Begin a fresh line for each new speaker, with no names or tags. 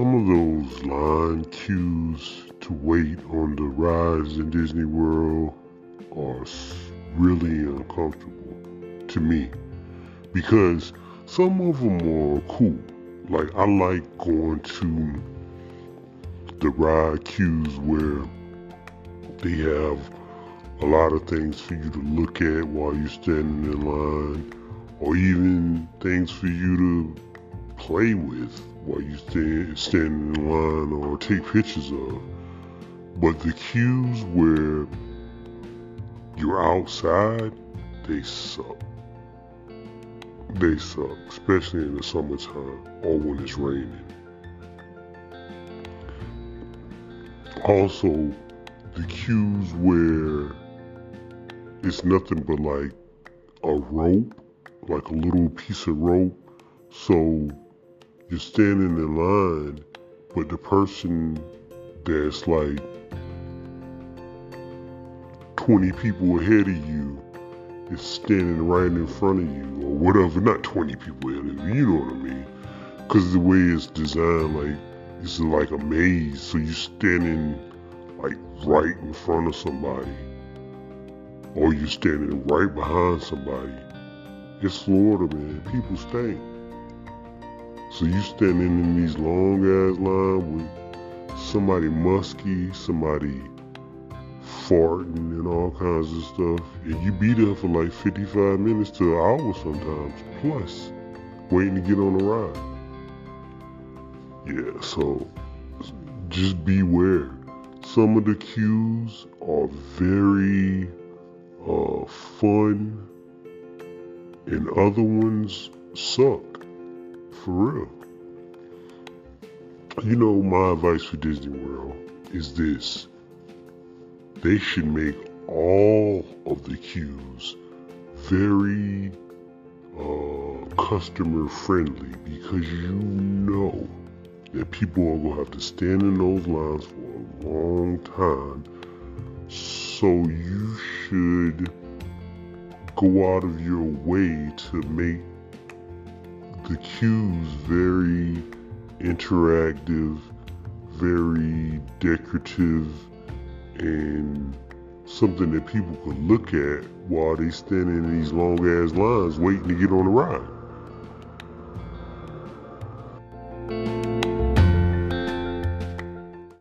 Some of those line queues to wait on the rides in Disney World are really uncomfortable to me because some of them are cool. Like I like going to the ride queues where they have a lot of things for you to look at while you're standing in line, or even things for you to play with while you stand standing in line or take pictures of. But the queues where you're outside, they suck. They suck, especially in the summertime or when it's raining. Also, the queues where it's nothing but like a rope, like a little piece of rope. So you're standing in line, but the person that's like 20 people ahead of you is standing right in front of you, or whatever. Not 20 people ahead of you, you know what I mean? Because the way it's designed, like, it's like a maze, so you're standing like right in front of somebody or you're standing right behind somebody. It's Florida, man. People stink. So you standing in these long ass lines with somebody musky, somebody farting and all kinds of stuff, and you be there for like 55 minutes to an hour sometimes, plus waiting to get on the ride. Yeah, so just beware. Some of the queues are very uh, fun, and other ones suck. For real. You know, my advice for Disney World is this they should make all of the queues very uh, customer friendly because you know that people are going to have to stand in those lines for a long time. So you should go out of your way to make the queues very interactive, very decorative, and something that people could look at while they stand in these long ass lines waiting to get on the ride.